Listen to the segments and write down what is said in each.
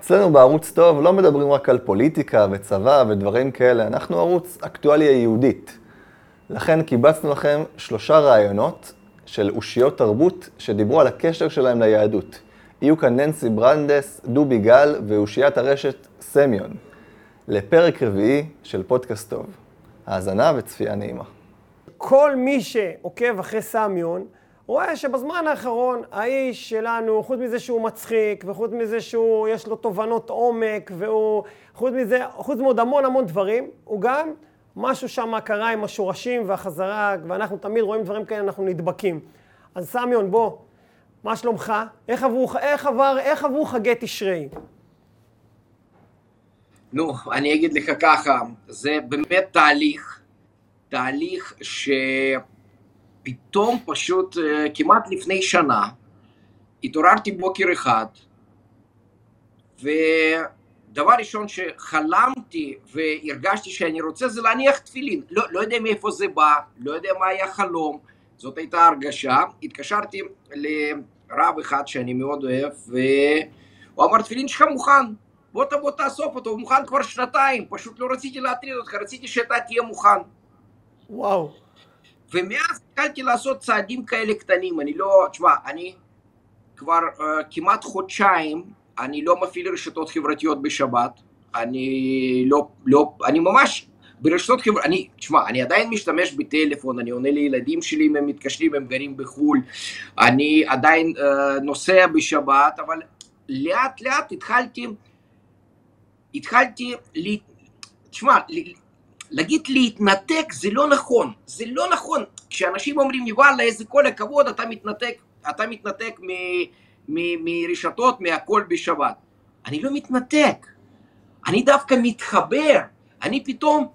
אצלנו בערוץ טוב לא מדברים רק על פוליטיקה וצבא ודברים כאלה, אנחנו ערוץ אקטואליה יהודית. לכן קיבצנו לכם שלושה רעיונות של אושיות תרבות שדיברו על הקשר שלהם ליהדות. יהיו כאן ננסי ברנדס, דובי גל ואושיית הרשת סמיון. לפרק רביעי של פודקאסט טוב. האזנה וצפייה נעימה. כל מי שעוקב אחרי סמיון, רואה שבזמן האחרון האיש שלנו, חוץ מזה שהוא מצחיק, וחוץ מזה שהוא, יש לו תובנות עומק, והוא, חוץ מזה, חוץ מעוד המון המון דברים, הוא גם, משהו שם קרה עם השורשים והחזרה, ואנחנו תמיד רואים דברים כאלה, אנחנו נדבקים. אז סמיון, בוא, מה שלומך? איך עברו, איך עבר, איך עברו חגי תשרי? נו, אני אגיד לך ככה, זה באמת תהליך, תהליך שפתאום פשוט, אה, כמעט לפני שנה, התעוררתי בוקר אחד, ודבר ראשון שחלמתי והרגשתי שאני רוצה זה להניח תפילין. לא, לא יודע מאיפה זה בא, לא יודע מה היה חלום, זאת הייתה הרגשה. התקשרתי לרב אחד שאני מאוד אוהב, והוא אמר, תפילין שלך מוכן. בוא תבוא תאסוף אותו, הוא מוכן כבר שנתיים, פשוט לא רציתי להטריד אותך, רציתי שאתה תהיה מוכן. וואו. ומאז התחלתי לעשות צעדים כאלה קטנים, אני לא, תשמע, אני כבר uh, כמעט חודשיים, אני לא מפעיל רשתות חברתיות בשבת, אני לא, לא, אני ממש ברשתות חברתיות, אני, תשמע, אני עדיין משתמש בטלפון, אני עונה לילדים שלי אם הם מתקשרים, הם גרים בחו"ל, אני עדיין uh, נוסע בשבת, אבל לאט לאט התחלתי התחלתי, לה... תשמע, להגיד להתנתק זה לא נכון, זה לא נכון. כשאנשים אומרים לי וואלה איזה כל הכבוד אתה מתנתק, אתה מתנתק מ, מ, מרשתות, מהכל בשבת. אני לא מתנתק, אני דווקא מתחבר, אני פתאום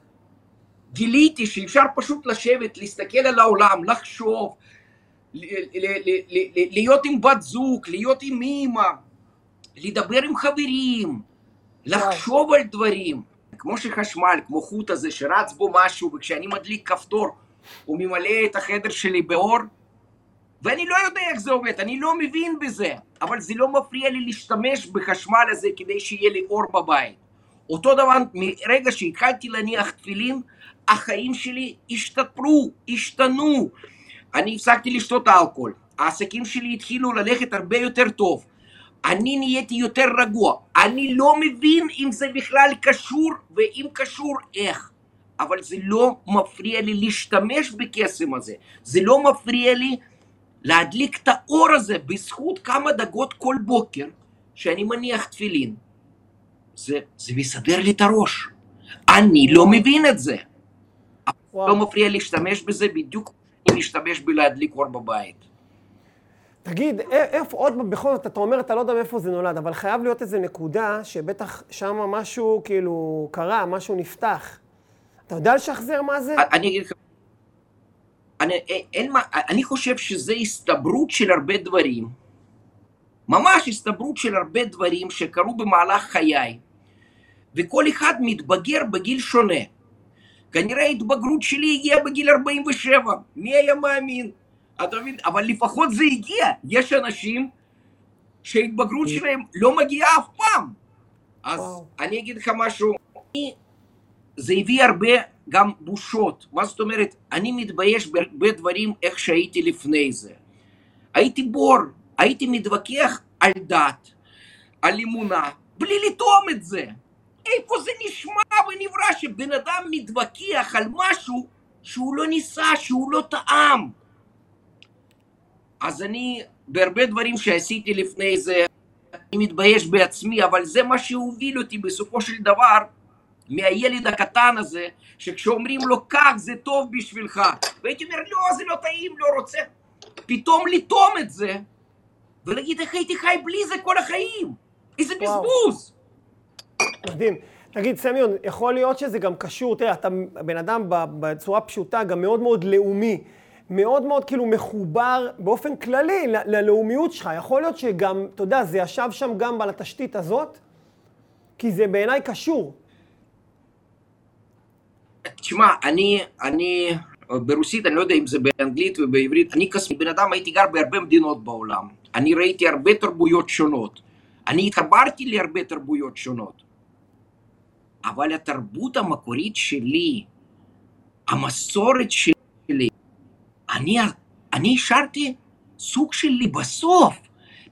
גיליתי שאפשר פשוט לשבת, להסתכל על העולם, לחשוב, להיות עם בת זוג, להיות עם אימא, לדבר עם חברים, לחשוב על דברים, כמו שחשמל, כמו חוט הזה שרץ בו משהו, וכשאני מדליק כפתור הוא ממלא את החדר שלי באור, ואני לא יודע איך זה עובד, אני לא מבין בזה, אבל זה לא מפריע לי להשתמש בחשמל הזה כדי שיהיה לי אור בבית. אותו דבר, מרגע שהתחלתי להניח תפילין, החיים שלי השתפרו, השתנו. אני הפסקתי לשתות אלכוהול, העסקים שלי התחילו ללכת הרבה יותר טוב. אני נהייתי יותר רגוע. אני לא מבין אם זה בכלל קשור, ואם קשור, איך. אבל זה לא מפריע לי להשתמש בקסם הזה. זה לא מפריע לי להדליק את האור הזה בזכות כמה דקות כל בוקר שאני מניח תפילין. זה, זה מסדר לי את הראש. אני לא מבין את זה. וואו. לא מפריע להשתמש בזה בדיוק כמו להשתמש בלהדליק אור בבית. תגיד, איפה עוד, בכל זאת, אתה אומר, אתה לא יודע מאיפה זה נולד, אבל חייב להיות איזו נקודה שבטח שם משהו כאילו קרה, משהו נפתח. אתה יודע לשחזר מה זה? אני אגיד לך, אני, אני חושב שזה הסתברות של הרבה דברים, ממש הסתברות של הרבה דברים שקרו במהלך חיי, וכל אחד מתבגר בגיל שונה. כנראה ההתבגרות שלי הגיעה בגיל 47, מי היה מאמין? אתה מבין? אבל לפחות זה הגיע. יש אנשים שההתבגרות שלהם לא מגיעה אף פעם. אז וואו. אני אגיד לך משהו, זה הביא הרבה גם בושות. מה זאת אומרת? אני מתבייש בהרבה דברים איך שהייתי לפני זה. הייתי בור, הייתי מתווכח על דת, על אמונה, בלי לטעום את זה. איפה זה נשמע ונברא שבן אדם מתווכח על משהו שהוא לא ניסה, שהוא לא טעם. אז אני, בהרבה דברים שעשיתי לפני זה, אני מתבייש בעצמי, אבל זה מה שהוביל אותי בסופו של דבר מהילד הקטן הזה, שכשאומרים לו כך זה טוב בשבילך, והייתי אומר לא זה לא טעים, לא רוצה, פתאום לטום את זה ולהגיד איך הייתי חי בלי זה כל החיים, איזה בזבוז. מדהים. תגיד, סמיון, יכול להיות שזה גם קשור, תראה, אתה בן אדם בצורה פשוטה, גם מאוד מאוד לאומי. מאוד מאוד כאילו מחובר באופן כללי ללאומיות שלך. יכול להיות שגם, אתה יודע, זה ישב שם גם על התשתית הזאת, כי זה בעיניי קשור. תשמע, אני, אני ברוסית, אני לא יודע אם זה באנגלית ובעברית, אני כסמי בן אדם, הייתי גר בהרבה מדינות בעולם. אני ראיתי הרבה תרבויות שונות. אני התחברתי להרבה תרבויות שונות, אבל התרבות המקורית שלי, המסורת שלי, אני, אני השארתי סוג שלי בסוף.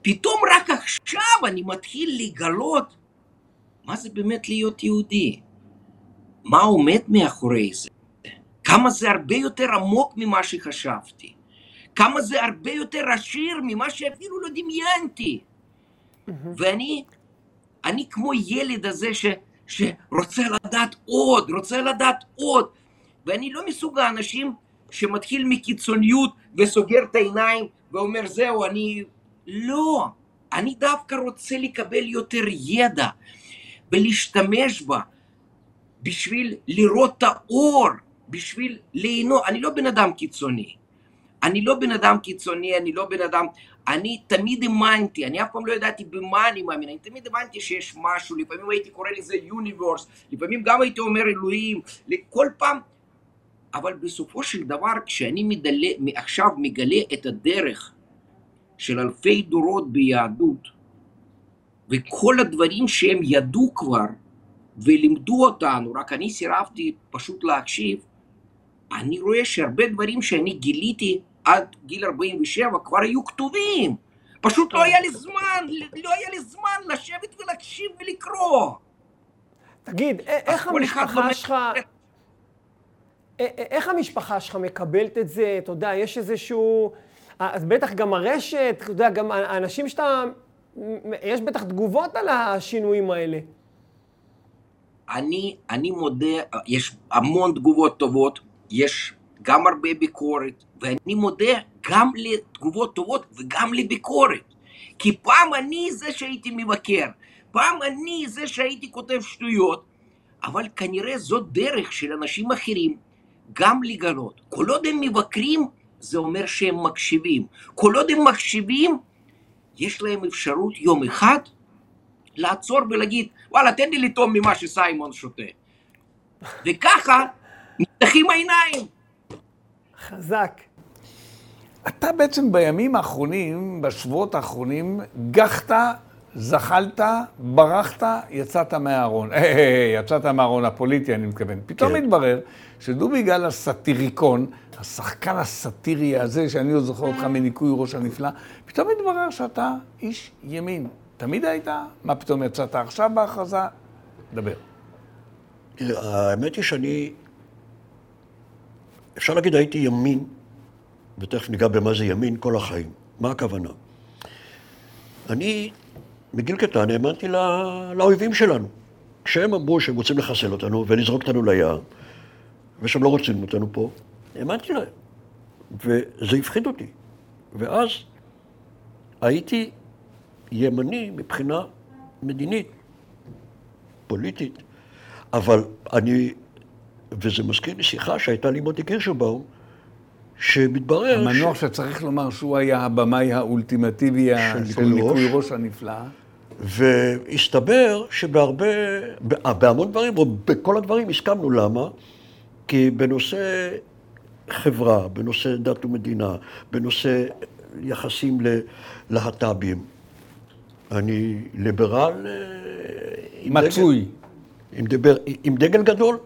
פתאום רק עכשיו אני מתחיל לגלות מה זה באמת להיות יהודי, מה עומד מאחורי זה, כמה זה הרבה יותר עמוק ממה שחשבתי, כמה זה הרבה יותר עשיר ממה שאפילו לא דמיינתי. ואני, אני כמו ילד הזה ש, שרוצה לדעת עוד, רוצה לדעת עוד, ואני לא מסוג האנשים שמתחיל מקיצוניות וסוגר את העיניים ואומר זהו, אני... לא, אני דווקא רוצה לקבל יותר ידע ולהשתמש בה בשביל לראות את האור, בשביל ליהנות. אני לא בן אדם קיצוני. אני לא בן אדם קיצוני, אני לא בן אדם... אני תמיד האמנתי, אני אף פעם לא ידעתי במה אני מאמין, אני תמיד האמנתי שיש משהו, לפעמים הייתי קורא לזה יוניברס, לפעמים גם הייתי אומר אלוהים, כל פעם... אבל בסופו של דבר, כשאני מדלה, עכשיו מגלה את הדרך של אלפי דורות ביהדות, וכל הדברים שהם ידעו כבר ולימדו אותנו, רק אני סירבתי פשוט להקשיב, אני רואה שהרבה דברים שאני גיליתי עד גיל 47 כבר היו כתובים. פשוט לא היה לי זמן, לא היה לי זמן לשבת ולהקשיב ולקרוא. תגיד, איך המשפחה שלך... איך המשפחה שלך מקבלת את זה? אתה יודע, יש איזשהו... אז בטח גם הרשת, אתה יודע, גם האנשים שאתה... יש בטח תגובות על השינויים האלה. אני, אני מודה, יש המון תגובות טובות, יש גם הרבה ביקורת, ואני מודה גם לתגובות טובות וגם לביקורת. כי פעם אני זה שהייתי מבקר, פעם אני זה שהייתי כותב שטויות, אבל כנראה זאת דרך של אנשים אחרים גם לגלות. כל עוד הם מבקרים, זה אומר שהם מקשיבים. כל עוד הם מקשיבים, יש להם אפשרות יום אחד לעצור ולהגיד, וואלה, תן לי לטעום ממה שסיימון שותה. וככה נפתחים העיניים. חזק. אתה בעצם בימים האחרונים, בשבועות האחרונים, גחת, זחלת, ברחת, יצאת מהארון. יצאת מהארון הפוליטי, אני מתכוון. פתאום כן. התברר שדובי גל הסאטיריקון, השחקן הסאטירי הזה, שאני עוד זוכר אותך מניקוי ראש הנפלא, פתאום התברר שאתה איש ימין. תמיד היית? מה פתאום יצאת עכשיו בהכרזה? דבר. האמת היא שאני, אפשר להגיד הייתי ימין, ותכף ניגע במה זה ימין כל החיים. מה הכוונה? אני מגיל קטן האמנתי לא, לאויבים שלנו. כשהם אמרו שהם רוצים לחסל אותנו ולזרוק אותנו לים, ושהם לא רוצים אותנו פה, האמנתי להם. וזה הפחיד אותי. ואז הייתי ימני מבחינה מדינית, פוליטית, אבל אני, וזה מזכיר לי שיחה שהייתה לי מוטי קירשנבאום, שמתברר... המנוח ש... שצריך לומר שהוא היה הבמאי האולטימטיבי של, של ניקוי ראש הנפלא. והסתבר שבהרבה, בהמון דברים, או בכל הדברים הסכמנו. למה? כי בנושא חברה, בנושא דת ומדינה, בנושא יחסים ללהט"בים, אני ליברל... אה, מצוי. עם דגל, עם, עם דגל גדול.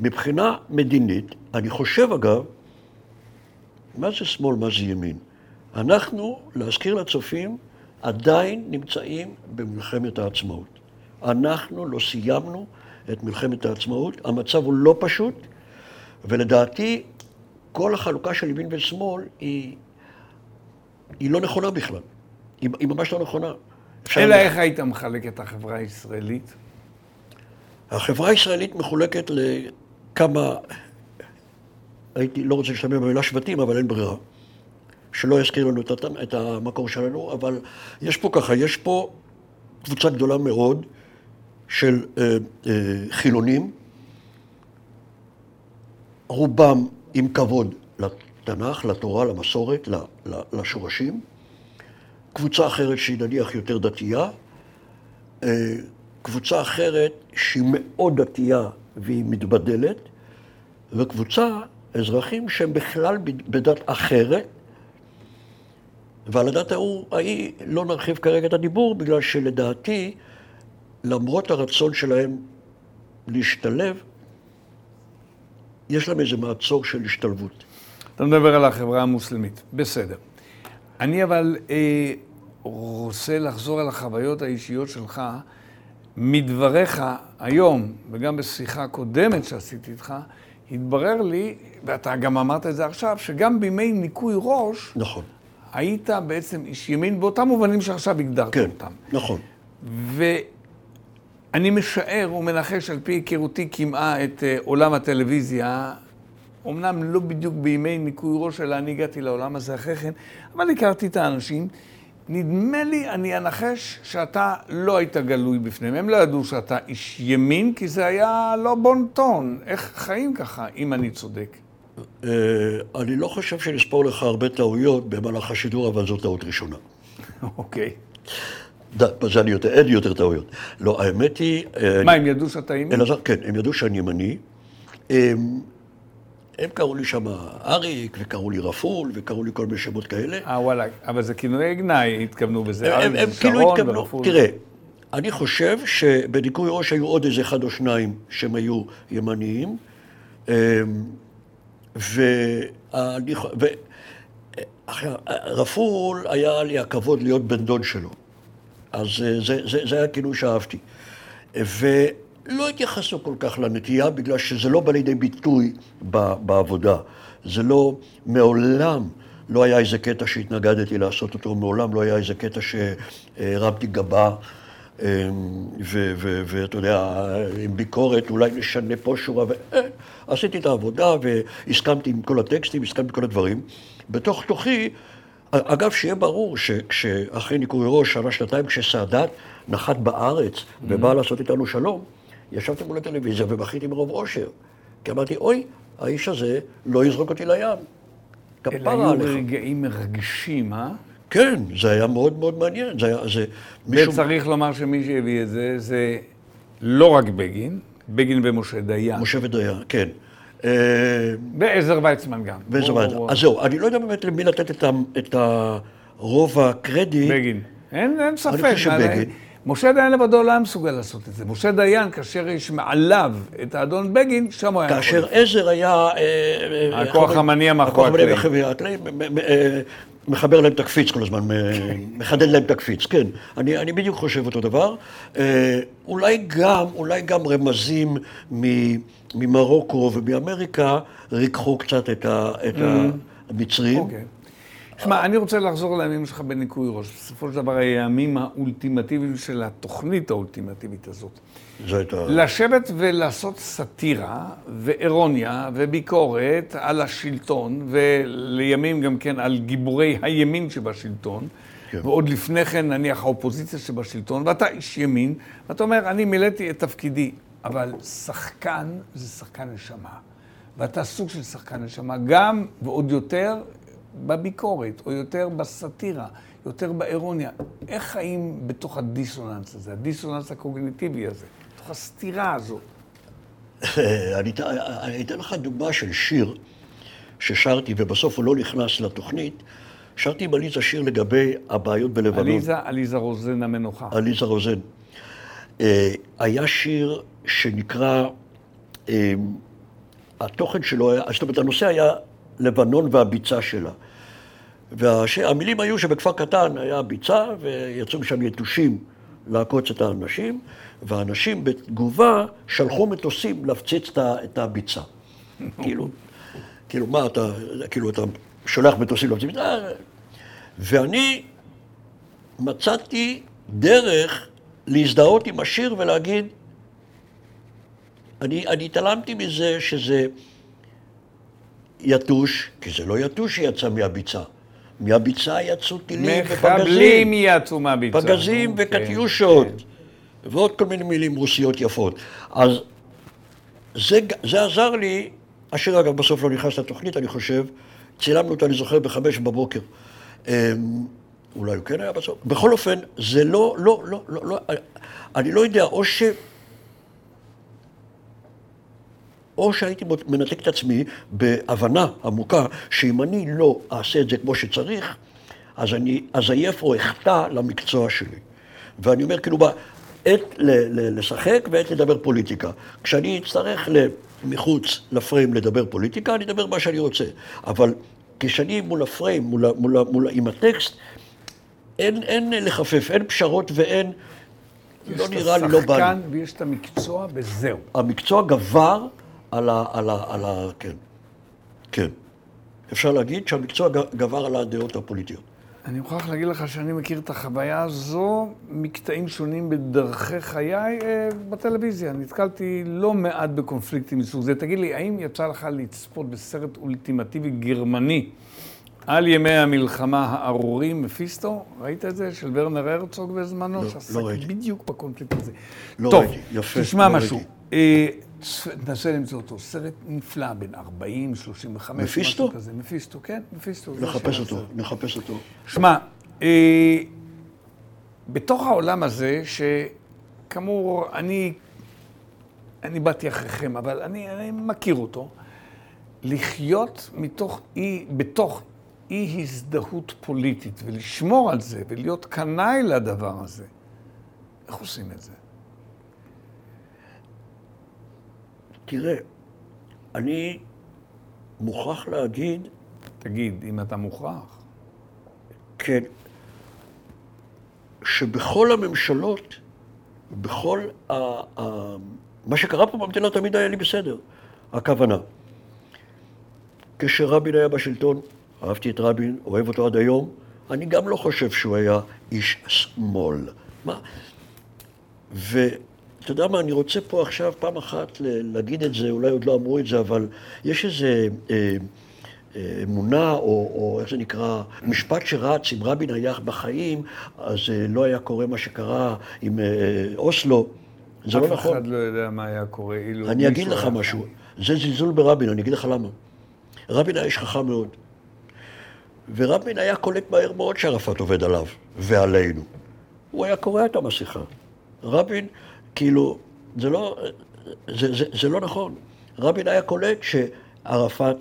מבחינה מדינית, אני חושב אגב, מה זה שמאל, מה זה ימין? אנחנו, להזכיר לצופים, עדיין נמצאים במלחמת העצמאות. אנחנו לא סיימנו את מלחמת העצמאות, המצב הוא לא פשוט, ולדעתי כל החלוקה של ימין ושמאל היא, היא לא נכונה בכלל. היא, היא ממש לא נכונה. אלא איך היית מחלק את החברה הישראלית? החברה הישראלית מחולקת לכמה, הייתי לא רוצה להשתמש במילה שבטים, אבל אין ברירה. שלא יזכיר לנו את המקור שלנו, אבל יש פה ככה, יש פה קבוצה גדולה מאוד של אה, אה, חילונים, רובם עם כבוד לתנ"ך, לתורה, למסורת, לשורשים. קבוצה אחרת שהיא נניח יותר דתייה, אה, קבוצה אחרת שהיא מאוד דתייה והיא מתבדלת, וקבוצה, אזרחים שהם בכלל בדת אחרת, ועל הדת ההוא, ההיא, לא נרחיב כרגע את הדיבור, בגלל שלדעתי, למרות הרצון שלהם להשתלב, יש להם איזה מעצור של השתלבות. אתה מדבר על החברה המוסלמית, בסדר. אני אבל אה, רוצה לחזור על החוויות האישיות שלך. מדבריך היום, וגם בשיחה קודמת שעשיתי איתך, התברר לי, ואתה גם אמרת את זה עכשיו, שגם בימי ניקוי ראש, נכון. היית בעצם איש ימין באותם מובנים שעכשיו הגדרת כן, אותם. נכון. ואני משער ומנחש על פי היכרותי כמעה את uh, עולם הטלוויזיה, אמנם לא בדיוק בימי ניקוי ראש, אלא אני הגעתי לעולם הזה אחרי כן, אבל הכרתי את האנשים. נדמה לי, אני אנחש שאתה לא היית גלוי בפניהם. הם לא ידעו שאתה איש ימין, כי זה היה לא בון טון. איך חיים ככה, אם אני צודק? אה, אני לא חושב שנספור לך הרבה טעויות במהלך השידור, אבל זו טעות ראשונה. אוקיי. בזה אני יותר, אין לי יותר טעויות. לא, האמת היא... אה, מה, הם ידעו שאתה ימין? אלעזר, כן, הם ידעו שאני ימני. הם, הם קראו לי שם אריק, וקראו לי רפול, וקראו לי כל מיני שמות כאלה. אה, וואלה, אבל זה כינויי גנאי, התכוונו בזה. הם, הם כאילו התכוונו, תראה, אני חושב שבניקוי ראש היו עוד איזה אחד או שניים שהם היו ימניים. ואני, ו... רפול, היה לי הכבוד להיות בן דוד שלו. אז זה, זה, זה היה כינוי שאהבתי. ולא התייחסנו כל כך לנטייה, בגלל שזה לא בא לידי ביטוי בעבודה. זה לא, מעולם לא היה איזה קטע שהתנגדתי לעשות אותו, מעולם לא היה איזה קטע שהרמתי גבה. אמ, ואתה יודע, עם ביקורת, אולי נשנה פה שורה, ועשיתי את העבודה והסכמתי עם כל הטקסטים, הסכמתי עם כל הדברים. בתוך תוכי, אגב, שיהיה ברור שאחרי ניקוי ראש, שנה, שנתיים, כשסאדאת נחת בארץ ובא לעשות איתנו שלום, ישבתי מול הטלוויזיה ובכיתי מרוב אושר. כי אמרתי, אוי, האיש הזה לא יזרוק אותי לים. כפרה עליך. אלה היו רגעים מרגשים, אה? כן, זה היה מאוד מאוד מעניין. זה היה, זה... מישהו... וצריך לומר שמי שהביא את זה, זה לא רק בגין, בגין ומשה דיין. משה ודיין, כן. אה, ועזר ויצמן גם. ועזר ויצמן. אז זהו, אני לא יודע באמת למי לתת את הרוב הקרדיט. בגין. אין, אין ספק. אני חושב שבגין. משה דיין לבדו לא היה מסוגל לעשות את זה. משה דיין, כאשר יש מעליו את האדון בגין, שם הוא היה. כאשר עזר היה... אה, אה, הכוח המניע מאחורי הקלעים. מחבר להם את הקפיץ כל הזמן, מחדד להם את הקפיץ, כן. אני, אני בדיוק חושב אותו דבר. אה, אולי גם, אולי גם רמזים ממרוקו ומאמריקה ריככו קצת את, ה, את mm. המצרים. Okay. שמע, אני רוצה לחזור לימים שלך בניקוי ראש. בסופו של דבר, הימים האולטימטיביים של התוכנית האולטימטיבית הזאת. זו הייתה... לשבת ולעשות סאטירה ואירוניה וביקורת על השלטון, ולימים גם כן על גיבורי הימין שבשלטון, כן. ועוד לפני כן, נניח, האופוזיציה שבשלטון, ואתה איש ימין, ואתה אומר, אני מילאתי את תפקידי, אבל שחקן זה שחקן נשמה. ואתה סוג של שחקן נשמה, גם ועוד יותר בביקורת, או יותר בסאטירה, יותר באירוניה. איך חיים בתוך הדיסוננס הזה, הדיסוננס הקוגניטיבי הזה, בתוך הסתירה הזאת? אני אתן לך דוגמה של שיר ששרתי, ובסוף הוא לא נכנס לתוכנית. שרתי עם עליזה שיר לגבי הבעיות בלבנון. עליזה, עליזה רוזן המנוחה. עליזה רוזן. אה, היה שיר שנקרא, אה, התוכן שלו היה, זאת אומרת, הנושא היה לבנון והביצה שלה. והמילים היו שבכפר קטן היה ביצה, ויצאו משם יתושים לעקוץ את האנשים, והאנשים בתגובה שלחו מטוסים להפציץ את הביצה. כאילו, כאילו, מה אתה, כאילו, אתה שולח מטוסים להפציץ את הביצה? ואני מצאתי דרך להזדהות עם השיר ולהגיד, אני, אני התעלמתי מזה שזה יתוש, כי זה לא יתוש שיצא מהביצה. מהביצה יצאו טילים ופגזים. מחבלים יצאו מהביצה. פגזים okay, אוקיי, וקטיושות. Okay. כן. ועוד כל מיני מילים רוסיות יפות. אז זה, זה עזר לי, השיר אגב בסוף לא נכנס לתוכנית, אני חושב. צילמנו אותו, אני זוכר, בחמש בבוקר. אמ, אולי הוא כן היה בסוף. בכל אופן, זה לא, לא, לא, לא, לא, אני לא יודע, או ש... או שהייתי מנתק את עצמי בהבנה עמוקה שאם אני לא אעשה את זה כמו שצריך, אז אני אזייף או אחטא למקצוע שלי. ואני אומר, כאילו, עת לשחק ועת לדבר פוליטיקה. כשאני אצטרך מחוץ לפריים לדבר פוליטיקה, אני אדבר מה שאני רוצה. אבל כשאני מול הפריים, מול, מול, מול, עם הטקסט, אין, אין לחפף, אין פשרות ואין... לא נראה לי, לא בא לי. יש את השחקן ויש את המקצוע, וזהו. המקצוע גבר על ה... על ה, על ה כן. כן. אפשר להגיד שהמקצוע גבר על הדעות הפוליטיות. אני מוכרח להגיד לך שאני מכיר את החוויה הזו מקטעים שונים בדרכי חיי אה, בטלוויזיה. נתקלתי לא מעט בקונפליקטים מסוג זה. תגיד לי, האם יצא לך לצפות בסרט אולטימטיבי גרמני על ימי המלחמה הארורים, מפיסטו? ראית את זה? של ורנר הרצוג בזמנו? לא, שעסק לא ראיתי. בדיוק בקונפליקט הזה. לא טוב, ראיתי, יפה, תשמע לא משהו. ראיתי. תנסה למצוא אותו. סרט נפלא, בן 40, 35, מפיסטו? משהו כזה. מפיסטו, כן, מפיסטו. זה נחפש אותו, הסרט. נחפש אותו. שמע, אה, בתוך העולם הזה, שכאמור, אני, אני באתי אחריכם, אבל אני, אני מכיר אותו, לחיות מתוך אי, בתוך אי הזדהות פוליטית, ולשמור על זה, ולהיות קנאי לדבר הזה, איך עושים את זה? תראה, אני מוכרח להגיד, תגיד, אם אתה מוכרח. כן, שבכל הממשלות, בכל ה, ה, מה שקרה פה במדינה תמיד היה לי בסדר. הכוונה, כשרבין היה בשלטון, אהבתי את רבין, אוהב אותו עד היום, אני גם לא חושב שהוא היה איש שמאל. מה? ואתה יודע מה, אני רוצה פה עכשיו פעם אחת להגיד את זה, אולי עוד לא אמרו את זה, אבל יש איזה אה, אה, אמונה, או, או איך זה נקרא, משפט שרץ, אם רבין היה בחיים, אז אה, לא היה קורה מה שקרה עם אוסלו. זה לא אף נכון. אחד לא יודע מה היה קורה אילו... אני אגיד מישהו לך משהו. זה זלזול ברבין, אני אגיד לך למה. רבין היה איש חכם מאוד. ורבין היה קולט מהר מאוד שערפאת עובד עליו ועלינו. הוא היה קורע את המסכה. רבין, כאילו, זה לא, זה, זה, זה לא נכון. רבין היה קולט שערפאת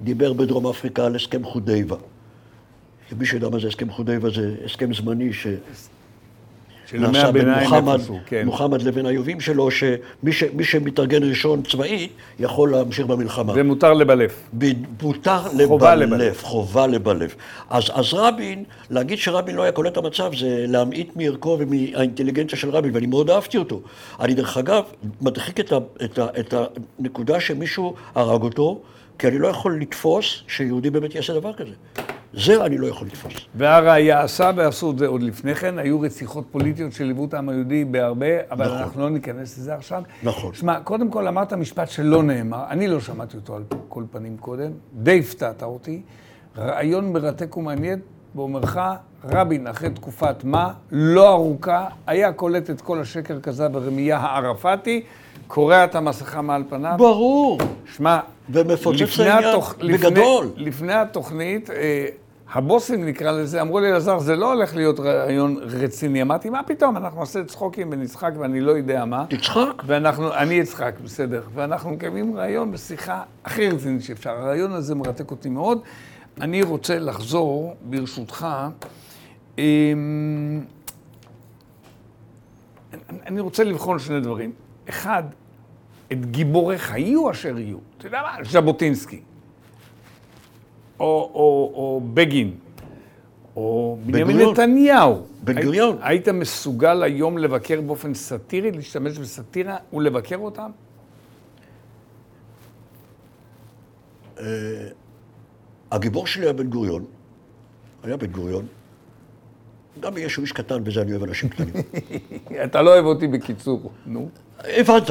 דיבר בדרום אפריקה על הסכם חודייבה. מי שיודע מה זה הסכם חודייבה, זה הסכם זמני ש... של ימי הביניים מוחמד, איפשהו, כן. מוחמד לבין האיובים שלו, שמי ש, שמתארגן ראשון צבאית, יכול להמשיך במלחמה. ומותר לבלף. ב- מותר חובה לבלף, לבלף. חובה לבלף. אז, אז רבין, להגיד שרבין לא היה קולט את המצב, זה להמעיט מערכו ומהאינטליגנציה של רבין, ואני מאוד אהבתי אותו. אני דרך אגב, מדחיק את, ה, את, ה, את הנקודה שמישהו הרג אותו, כי אני לא יכול לתפוס שיהודי באמת יעשה דבר כזה. זה אני לא יכול לתפוס. והראיה עשה ועשו את זה עוד לפני כן, היו רציחות פוליטיות שליוו את העם היהודי בהרבה, אבל נכון. אנחנו לא ניכנס לזה עכשיו. נכון. שמע, קודם כל אמרת משפט שלא נאמר, אני לא שמעתי אותו על כל פנים קודם, די הפתעת אותי. רעיון מרתק ומעניין, באומרך, רבין אחרי תקופת מה, לא ארוכה, היה קולט את כל השקר כזב ורמייה הערפאתי, קורע את המסכה מעל פניו. ברור. שמע, ומפוצץ לפני לעניין התוכ- לפני- בגדול. לפני התוכנית, אה, הבוסים נקרא לזה, אמרו לי, אלעזר, זה לא הולך להיות רעיון רציני. אמרתי, מה פתאום, אנחנו נעשה צחוקים ונצחק ואני לא יודע מה. תצחק. ואנחנו, אני אצחק, בסדר. ואנחנו מקיימים רעיון בשיחה הכי רצינית שאפשר. הרעיון הזה מרתק אותי מאוד. אני רוצה לחזור, ברשותך, אמ, אני- אני רוצה לבחון שני דברים. אחד, את גיבוריך, יהיו אשר יהיו. אתה יודע מה? ז'בוטינסקי. או, או, או בגין. או בנימין. נתניהו. בן גוריון. היית מסוגל היום לבקר באופן סאטירי, להשתמש בסאטירה ולבקר אותם? הגיבור שלי היה בן גוריון, היה בן גוריון. גם בגלל שהוא איש קטן, וזה אני אוהב אנשים קטנים. אתה לא אוהב אותי בקיצור. נו, הבנת.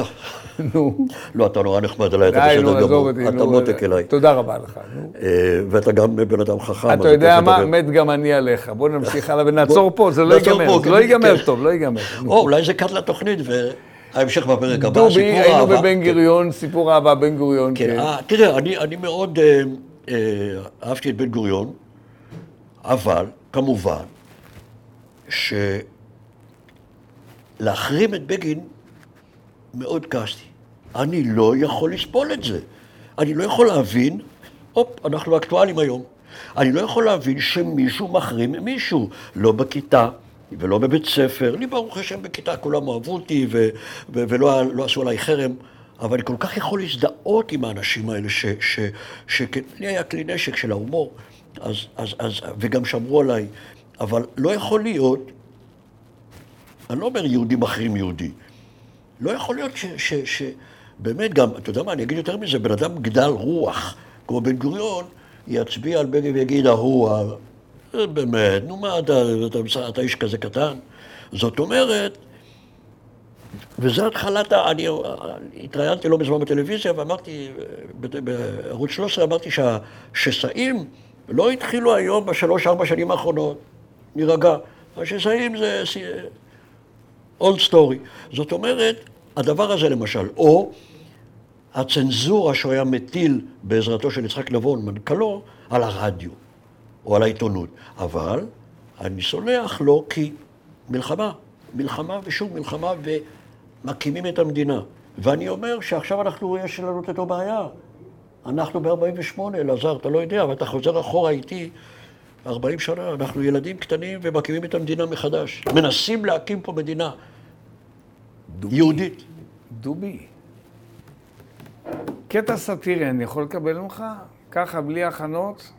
נו. לא, אתה נורא נחמד אליי, אתה בסדר גמור. אתה מותק אליי. תודה רבה לך. אה, ואתה גם בן אדם חכם. אתה יודע מה? מת גם אני עליך. בוא נמשיך הלאה ונעצור פה, זה לא ייגמר. זה לא כן, ייגמר כן. טוב, לא ייגמר. או, אולי זה קאט לתוכנית, וההמשך בפרק הבא, דובי, סיפור היינו אהבה. בבן גוריון, סיפור אהבה בן גוריון. כן, כן. אה, תראה, אני, מאוד אה, אהבתי את בן גוריון, אבל כמובן שלהחרים את בגין מאוד כעסתי. אני לא יכול לסבול את זה. אני לא יכול להבין, הופ, אנחנו אקטואלים היום. אני לא יכול להבין שמישהו מחרים מישהו, לא בכיתה. ולא בבית ספר, אני ברוך השם בכיתה, כולם אהבו אותי ו- ו- ולא לא עשו עליי חרם, אבל אני כל כך יכול להזדהות עם האנשים האלה, ש- ש- ש- לי היה כלי נשק של ההומור, אז, אז, אז, וגם שמרו עליי, אבל לא יכול להיות, אני לא אומר יהודי מחרים יהודי, לא יכול להיות ש... ש, ש באמת גם, אתה יודע מה, אני אגיד יותר מזה, בן אדם גדל רוח, כמו בן גוריון, יצביע על בני ויגיד ההוא, באמת, נו מה, אתה, אתה, אתה איש כזה קטן? זאת אומרת, וזה התחלת, אני התראיינתי לא מזמן בטלוויזיה ואמרתי, בערוץ 13 אמרתי שהשסעים לא התחילו היום בשלוש-ארבע שנים האחרונות, נירגע. השסעים זה אולד סטורי. זאת אומרת, הדבר הזה למשל, או הצנזורה שהוא היה מטיל בעזרתו של יצחק נבון, מנכ"לו, על הרדיו. או על העיתונות. אבל אני סולח לו כי מלחמה, מלחמה ושוב מלחמה ומקימים את המדינה. ואני אומר שעכשיו אנחנו, יש לנו את אותו בעיה. אנחנו ב-48, אלעזר, אתה לא יודע, אבל אתה חוזר אחורה איתי 40 שנה, אנחנו ילדים קטנים ומקימים את המדינה מחדש. מנסים להקים פה מדינה דובי, יהודית. דובי, קטע סאטירי אני יכול לקבל ממך? ככה, בלי הכנות?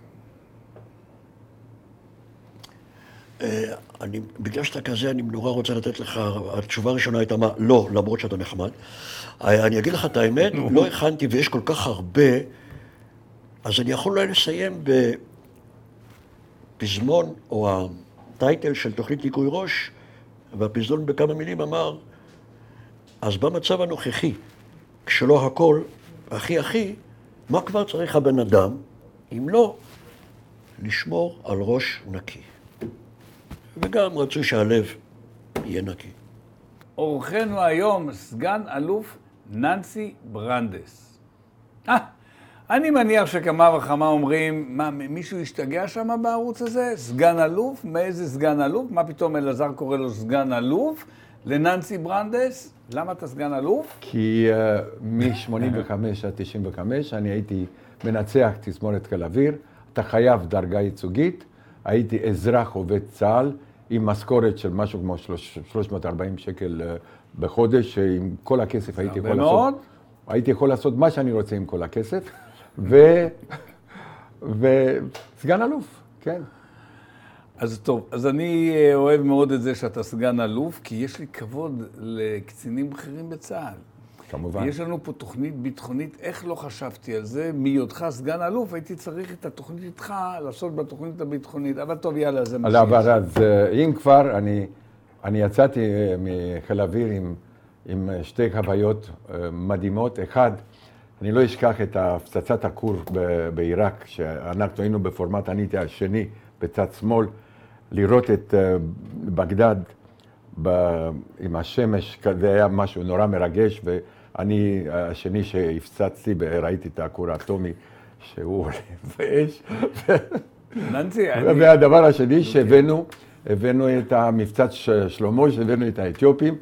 אה, אני, בגלל שאתה כזה, אני נורא רוצה לתת לך, התשובה הראשונה הייתה מה, לא, למרות שאתה נחמד. אה, אני אגיד לך את האמת, לא הכנתי ויש כל כך הרבה, אז אני יכול אולי לסיים בפזמון, או הטייטל של תוכנית ניקוי ראש, והפזמון בכמה מילים אמר, אז במצב הנוכחי, כשלא הכל, הכי הכי, מה כבר צריך הבן אדם, אם לא לשמור על ראש נקי. וגם רצו שהלב יהיה נקי. אורחנו היום, סגן אלוף ננסי ברנדס. אה, אני מניח שכמה וכמה אומרים, מה, מישהו השתגע שם בערוץ הזה? סגן אלוף? מאיזה סגן אלוף? מה פתאום אלעזר קורא לו סגן אלוף? לננסי ברנדס? למה אתה סגן אלוף? כי uh, מ-85 עד 95 אני הייתי מנצח תזמורת תל אוויר, אתה חייב דרגה ייצוגית, הייתי אזרח עובד צה"ל, עם משכורת של משהו כמו 340 שקל אה, בחודש, שעם כל הכסף הייתי יכול. לעשות... הייתי יכול לעשות מה שאני רוצה עם כל הכסף. וסגן אלוף, כן. אז טוב, אז אני אה, אוהב מאוד את זה שאתה סגן אלוף, כי יש לי כבוד לקצינים בכירים בצה"ל. כמובן. יש לנו פה תוכנית ביטחונית, איך לא חשבתי על זה? מהיותך סגן אלוף, הייתי צריך את התוכנית איתך לעשות בתוכנית הביטחונית. אבל טוב, יאללה, זה מה שיש. אבל אז אה, אם כבר, אני, אני יצאתי אה, מחיל האוויר עם, עם שתי חוויות מדהימות. אחד, אני לא אשכח את הפצצת הכור בעיראק, שאנחנו היינו בפורמט, הייתי השני בצד שמאל, לראות את בגדד עם השמש, זה היה משהו נורא מרגש. ו... אני השני שהפצצתי, ראיתי את הכור האטומי שהוא עולה באש. והדבר השני שהבאנו, הבאנו את המבצע שלמה, שהבאנו את האתיופים,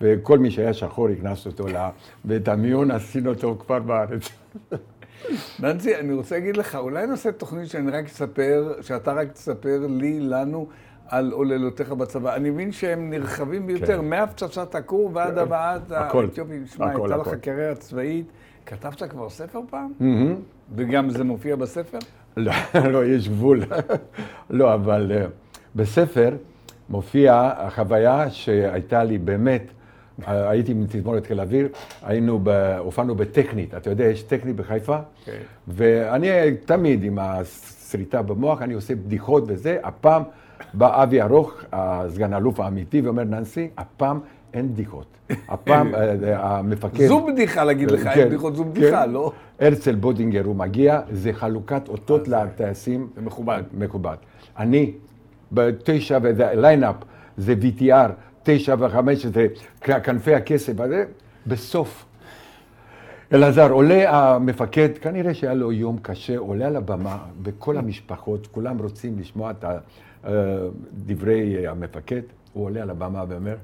וכל מי שהיה שחור הכנסנו אותו ל... ואת המיון עשינו אותו כבר בארץ. ננסי, אני רוצה להגיד לך, אולי נעשה תוכנית שאני רק אספר, שאתה רק תספר לי, לנו, על עוללותיך בצבא. אני מבין שהם נרחבים ביותר, כן. מהפצצת הכור ועד כן. הבאת האתיופים. שמע, הייתה לך קריירה צבאית. כתבת כבר ספר פעם? וגם זה מופיע בספר? לא, לא, יש גבול. לא, אבל uh, בספר מופיע החוויה שהייתה לי באמת, אה, הייתי מתזמורת תל אוויר, היינו, הופענו בטכנית, אתה יודע, יש טכנית בחיפה, okay. כן. ואני תמיד עם השריטה במוח, אני עושה בדיחות וזה, הפעם... בא אבי ארוך, הסגן אלוף האמיתי, ואומר, ננסי, הפעם אין בדיחות. הפעם אה, אה, המפקד... זו בדיחה להגיד לך, אין כן, בדיחות, זו בדיחה, כן. לא? הרצל בודינגר, הוא מגיע, זה חלוקת אותות לטייסים. זה מכובד. מכובד. אני, בתשע, וזה line-up, זה VTR, תשע וחמש, זה כנפי הכסף, הזה, בסוף. אלעזר, עולה המפקד, כנראה שהיה לו יום קשה, עולה על הבמה, וכל המשפחות, כולם רוצים לשמוע את. אה, דברי המפקד, הוא עולה על הבמה ואומר,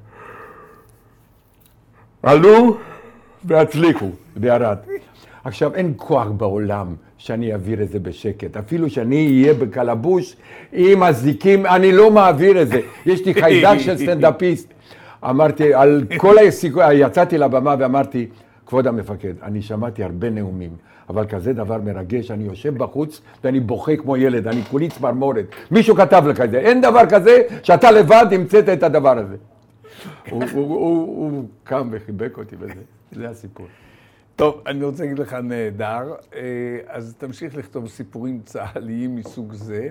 עלו והצליחו, וירד. עכשיו, אין כוח בעולם שאני אעביר את זה בשקט. אפילו שאני אהיה בכלבוש עם הזיקים, אני לא מעביר את זה. יש לי חיידק של סטנדאפיסט. אמרתי, על כל הסיכוי, יצאתי לבמה ואמרתי, כבוד המפקד, אני שמעתי הרבה נאומים, אבל כזה דבר מרגש, אני יושב בחוץ ואני בוכה כמו ילד, אני כולי צמרמורת. מישהו כתב לך את זה, אין דבר כזה שאתה לבד המצאת את הדבר הזה. הוא, הוא, הוא, הוא קם וחיבק אותי בזה, זה הסיפור. טוב, אני רוצה להגיד לך נהדר, אה, אז תמשיך לכתוב סיפורים צה"ליים מסוג זה.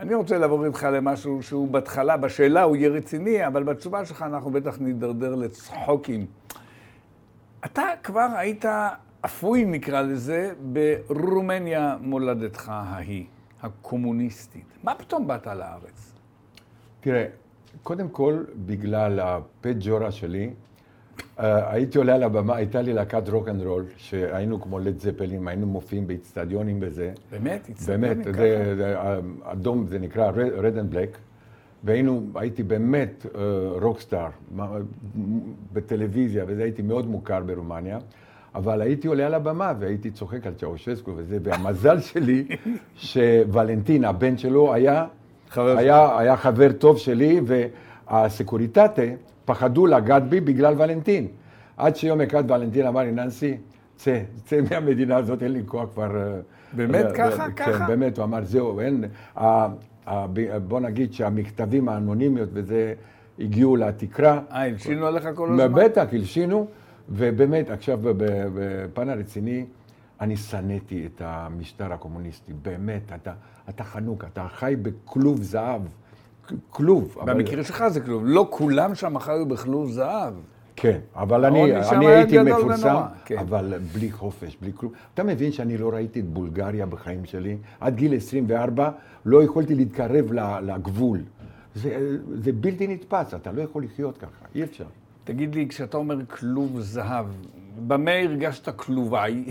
אני רוצה לעבור איתך למשהו שהוא בהתחלה, בשאלה הוא יהיה רציני, אבל בתשובה שלך אנחנו בטח נידרדר לצחוקים. אתה כבר היית אפוי, נקרא לזה, ברומניה מולדתך ההיא, הקומוניסטית. מה פתאום באת לארץ? תראה, קודם כל, בגלל הפג'ורה שלי, הייתי עולה על הבמה, הייתה לי להקת רוק אנד רול, שהיינו כמו לד זפלים, היינו מופיעים באיצטדיונים וזה. באמת? באמת? זה, זה, אדום, זה נקרא Red and Black, והיינו, הייתי באמת אה, רוקסטאר, בטלוויזיה, וזה הייתי מאוד מוכר ברומניה, אבל הייתי עולה על הבמה והייתי צוחק על צ'אושסקו וזה, והמזל שלי, שוולנטין, הבן שלו, היה חבר היה, היה חבר טוב שלי, והסקוריטטה פחדו לגעת בי בגלל ולנטין. עד שיום אחד ולנטין אמר לי, ננסי, צא, צא מהמדינה הזאת, אין לי כוח כבר... אה, באמת? אה, ככה? אה, ככה? כן, באמת, הוא אמר, זהו, אין... ה- ה- ב- בוא נגיד שהמכתבים האנונימיות וזה הגיעו לתקרה. אה, הלשינו עליך כל הזמן? בטח, הלשינו, ובאמת, עכשיו בפן הרציני, אני שנאתי את המשטר הקומוניסטי, באמת, אתה, אתה חנוק, אתה חי בכלוב זהב, כלוב. אבל- במקרה שלך זה כלום. לא כולם שם חיו בכלוב זהב. כן, אבל אני, אני הייתי מפורסם, כן. אבל בלי חופש, בלי כלום. אתה מבין שאני לא ראיתי את בולגריה בחיים שלי? עד גיל 24 לא יכולתי להתקרב לגבול. זה, זה בלתי נתפס, אתה לא יכול לחיות ככה, אי אפשר. תגיד לי, כשאתה אומר כלוב זהב, במה הרגשת כלוביי?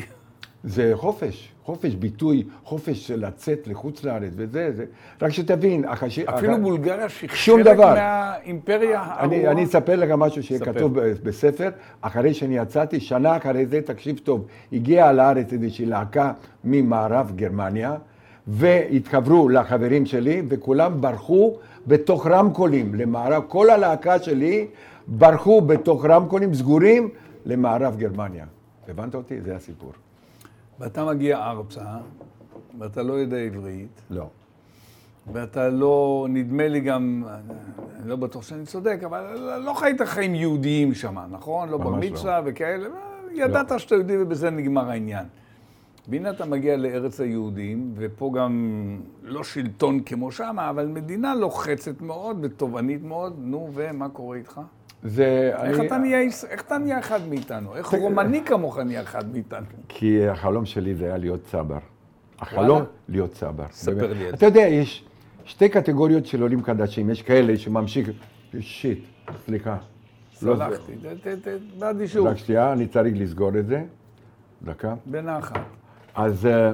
זה חופש, חופש ביטוי, חופש של לצאת לחוץ לארץ וזה, זה. רק שתבין, החש... אפילו הח- בולגריה שחלק דבר. מהאימפריה אני, הארורה. אני אספר לך משהו שיהיה ספר. כתוב בספר. אחרי שאני יצאתי, שנה אחרי זה, תקשיב טוב, הגיעה לארץ איזושהי להקה ממערב גרמניה, והתחברו לחברים שלי, וכולם ברחו בתוך רמקולים למערב. כל הלהקה שלי ברחו בתוך רמקולים סגורים למערב גרמניה. הבנת אותי? זה הסיפור. ואתה מגיע ארצה, ואתה לא יודע עברית, לא. ואתה לא, נדמה לי גם, אני לא בטוח שאני צודק, אבל לא חיית חיים יהודיים שם, נכון? לא בר ממש לא. מצווה וכאלה, ידעת שאתה יהודי ובזה נגמר העניין. והנה אתה מגיע לארץ היהודים, ופה גם לא שלטון כמו שם, אבל מדינה לוחצת מאוד ותובענית מאוד, נו, ומה קורה איתך? זה... איך אני- אתה נהיה איך אתה נהיה אחד מאיתנו? איך רומני כמוך נהיה אחד מאיתנו? כי החלום שלי זה היה להיות צבר. החלום? להיות צבר. ספר. לי את אתה יודע, יש שתי קטגוריות של עולים חדשים. יש כאלה שממשיך... שיט, סליחה. לא זה. סלחתי, באדישות, רק שנייה, אני צריך לסגור את זה. דקה. בנחת. אז אה,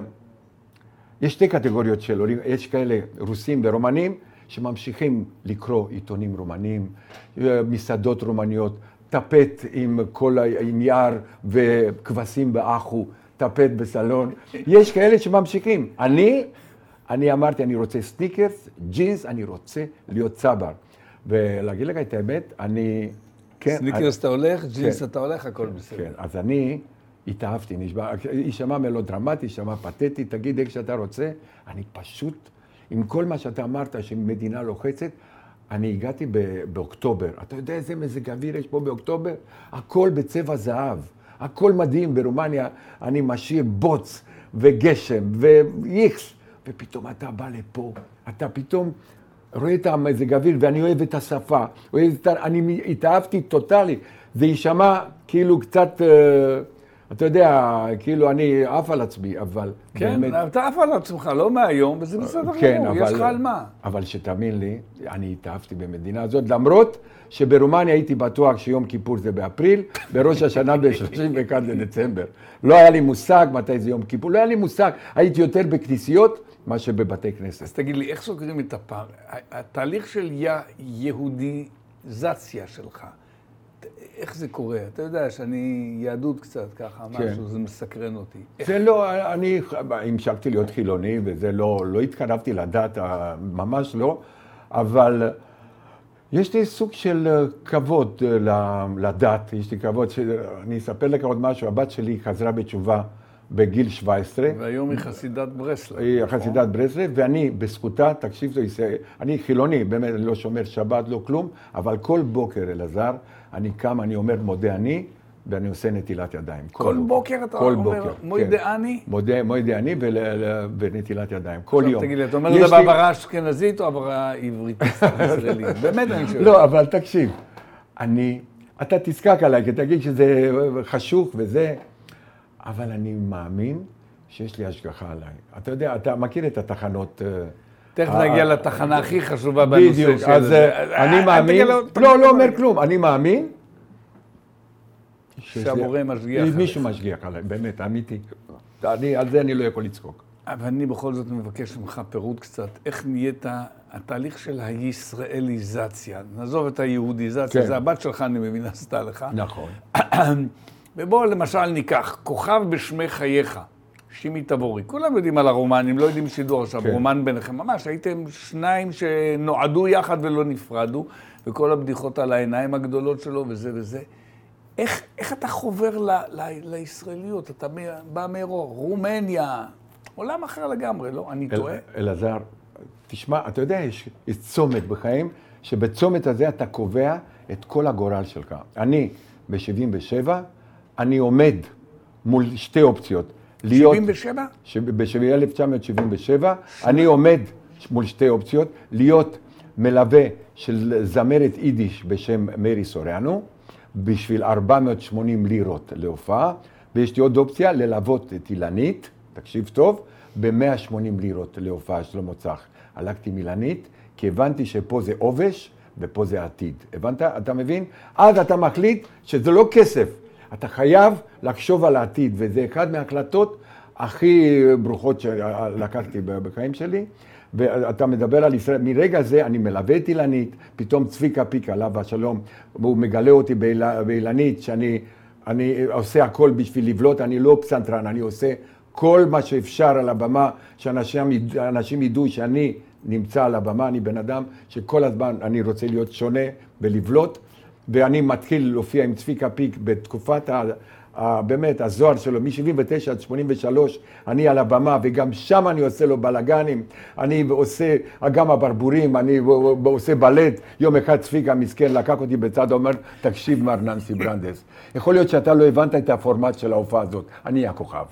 יש שתי קטגוריות של עולים, יש כאלה רוסים ורומנים שממשיכים לקרוא עיתונים רומנים, אה, מסעדות רומניות, טפט עם כל ה... עם יער וכבשים באחו, טפט בסלון. יש כאלה שממשיכים. אני, אני אמרתי, אני רוצה סניקרס, ג'ינס, אני רוצה להיות צבר. ולהגיד לך את האמת, אני... כן, סניקרס אתה הולך, ג'ינס כן. אתה הולך, הכל בסדר. כן, אז אני התאהבתי, נשבע, יישמע מלודרמטי, יישמע פתטי, תגיד איך שאתה רוצה, אני פשוט, עם כל מה שאתה אמרת שמדינה לוחצת, אני הגעתי באוקטובר. אתה יודע איזה מזג אוויר יש פה באוקטובר? הכל בצבע זהב, הכל מדהים ברומניה, אני משאיר בוץ וגשם ואיכס, ופתאום אתה בא לפה, אתה פתאום... רואה את המזג אוויר ואני אוהב את השפה, אוהב את. אני התאהבתי טוטאלי. זה יישמע כאילו קצת, אה, אתה יודע, כאילו אני עף על עצמי, אבל כן, באמת... אתה עף על עצמך, לא מהיום, וזה בסדר כן, גמור, אבל... יש לך על מה. אבל שתאמין לי, אני התאהבתי במדינה הזאת, למרות שברומניה הייתי בטוח שיום כיפור זה באפריל, בראש השנה ב-31 לדצמבר. לא היה לי מושג מתי זה יום כיפור, לא היה לי מושג, הייתי יותר בכנסיות מאשר בבתי כנסת. אז תגיד לי, איך סוגרים את הפער? התהליך של יה- יהודיזציה שלך, איך זה קורה? אתה יודע שאני יהדות קצת ככה, כן. משהו, זה מסקרן אותי. זה לא, אני המשכתי להיות חילוני, וזה לא, לא התקרבתי לדת, ממש לא, אבל יש לי סוג של כבוד אה, לדת, יש לי כבוד, ש... אני אספר לך עוד משהו, הבת שלי חזרה בתשובה בגיל 17. והיום היא חסידת ברסלב. היא נכון? חסידת ברסלב, ואני בזכותה, תקשיב, אני חילוני, באמת, אני לא שומר שבת, לא כלום, אבל כל בוקר, אלעזר, אני קם, אני אומר מודה אני, ואני עושה נטילת ידיים. כל בוקר אתה כל אומר, בוקר, מוידה כן. אני? מודה, מודה אני ול, ונטילת ידיים, כל יום. תגיד לי, אתה אומר את זה לי- בהעברה אשכנזית או בהעברה עברית ישראלית? באמת אני שואל. לא, אבל תקשיב, אני, אתה תזקק עליי, כי תגיד שזה חשוך וזה, אבל אני מאמין שיש לי השגחה עליי. אתה יודע, אתה מכיר את התחנות... אה, תכף ה- נגיע לתחנה הכי חשובה בנושא בדיוק, של אז זה. אה, אני מאמין, לא, לא אומר כלום, אני מאמין. שהבורא משגיח מישהו עליך. משגיח עליי, באמת, אמיתי. על זה אני לא יכול לצחוק. אבל אני בכל זאת מבקש ממך פירוט קצת. איך נהיית התהליך של הישראליזציה? נעזוב את היהודיזציה, כן. זה הבת שלך, אני מבין, עשתה לך. נכון. ובואו למשל ניקח, כוכב בשמי חייך, שימי תבורי. כולם יודעים על הרומנים, לא יודעים שידור עכשיו, כן. רומן ביניכם. ממש, הייתם שניים שנועדו יחד ולא נפרדו, וכל הבדיחות על העיניים הגדולות שלו וזה וזה. איך, איך אתה חובר ל, ל, לישראליות? אתה בא מאירוע, רומניה, עולם אחר לגמרי, לא? אני אל- טועה? אלעזר, תשמע, אתה יודע, יש, יש צומת בחיים, שבצומת הזה אתה קובע את כל הגורל שלך. אני, ב-77, אני עומד מול שתי אופציות. להיות... 77? ב-1977, אני עומד מול שתי אופציות, להיות מלווה של זמרת יידיש בשם מרי סוריאנו, בשביל 480 לירות להופעה, ויש לי עוד אופציה ללוות את אילנית, תקשיב טוב, ב-180 לירות להופעה של מוצח. הלכתי עם אילנית, כי הבנתי שפה זה עובש ופה זה עתיד. הבנת? אתה מבין? אז אתה מחליט שזה לא כסף. אתה חייב לחשוב על העתיד, וזה אחד מההקלטות הכי ברוכות שלקחתי בחיים שלי. ואתה מדבר על ישראל, מרגע זה אני מלווה את אילנית, פתאום צביקה פיק, עליו השלום, והוא מגלה אותי באיל- באילנית, שאני אני עושה הכל בשביל לבלוט, אני לא פסנתרן, אני עושה כל מה שאפשר על הבמה, שאנשים יד- אנשים ידעו שאני נמצא על הבמה, אני בן אדם שכל הזמן אני רוצה להיות שונה ולבלוט, ואני מתחיל להופיע עם צביקה פיק בתקופת ה... ה- באמת, הזוהר שלו, מ-79 עד 83, אני על הבמה, וגם שם אני עושה לו בלאגנים, אני עושה אגם הברבורים, אני עושה בלט. יום אחד צביקה מסכן לקח אותי בצד, אומר, תקשיב מר ננסי ברנדס, יכול להיות שאתה לא הבנת את הפורמט של ההופעה הזאת, אני הכוכב.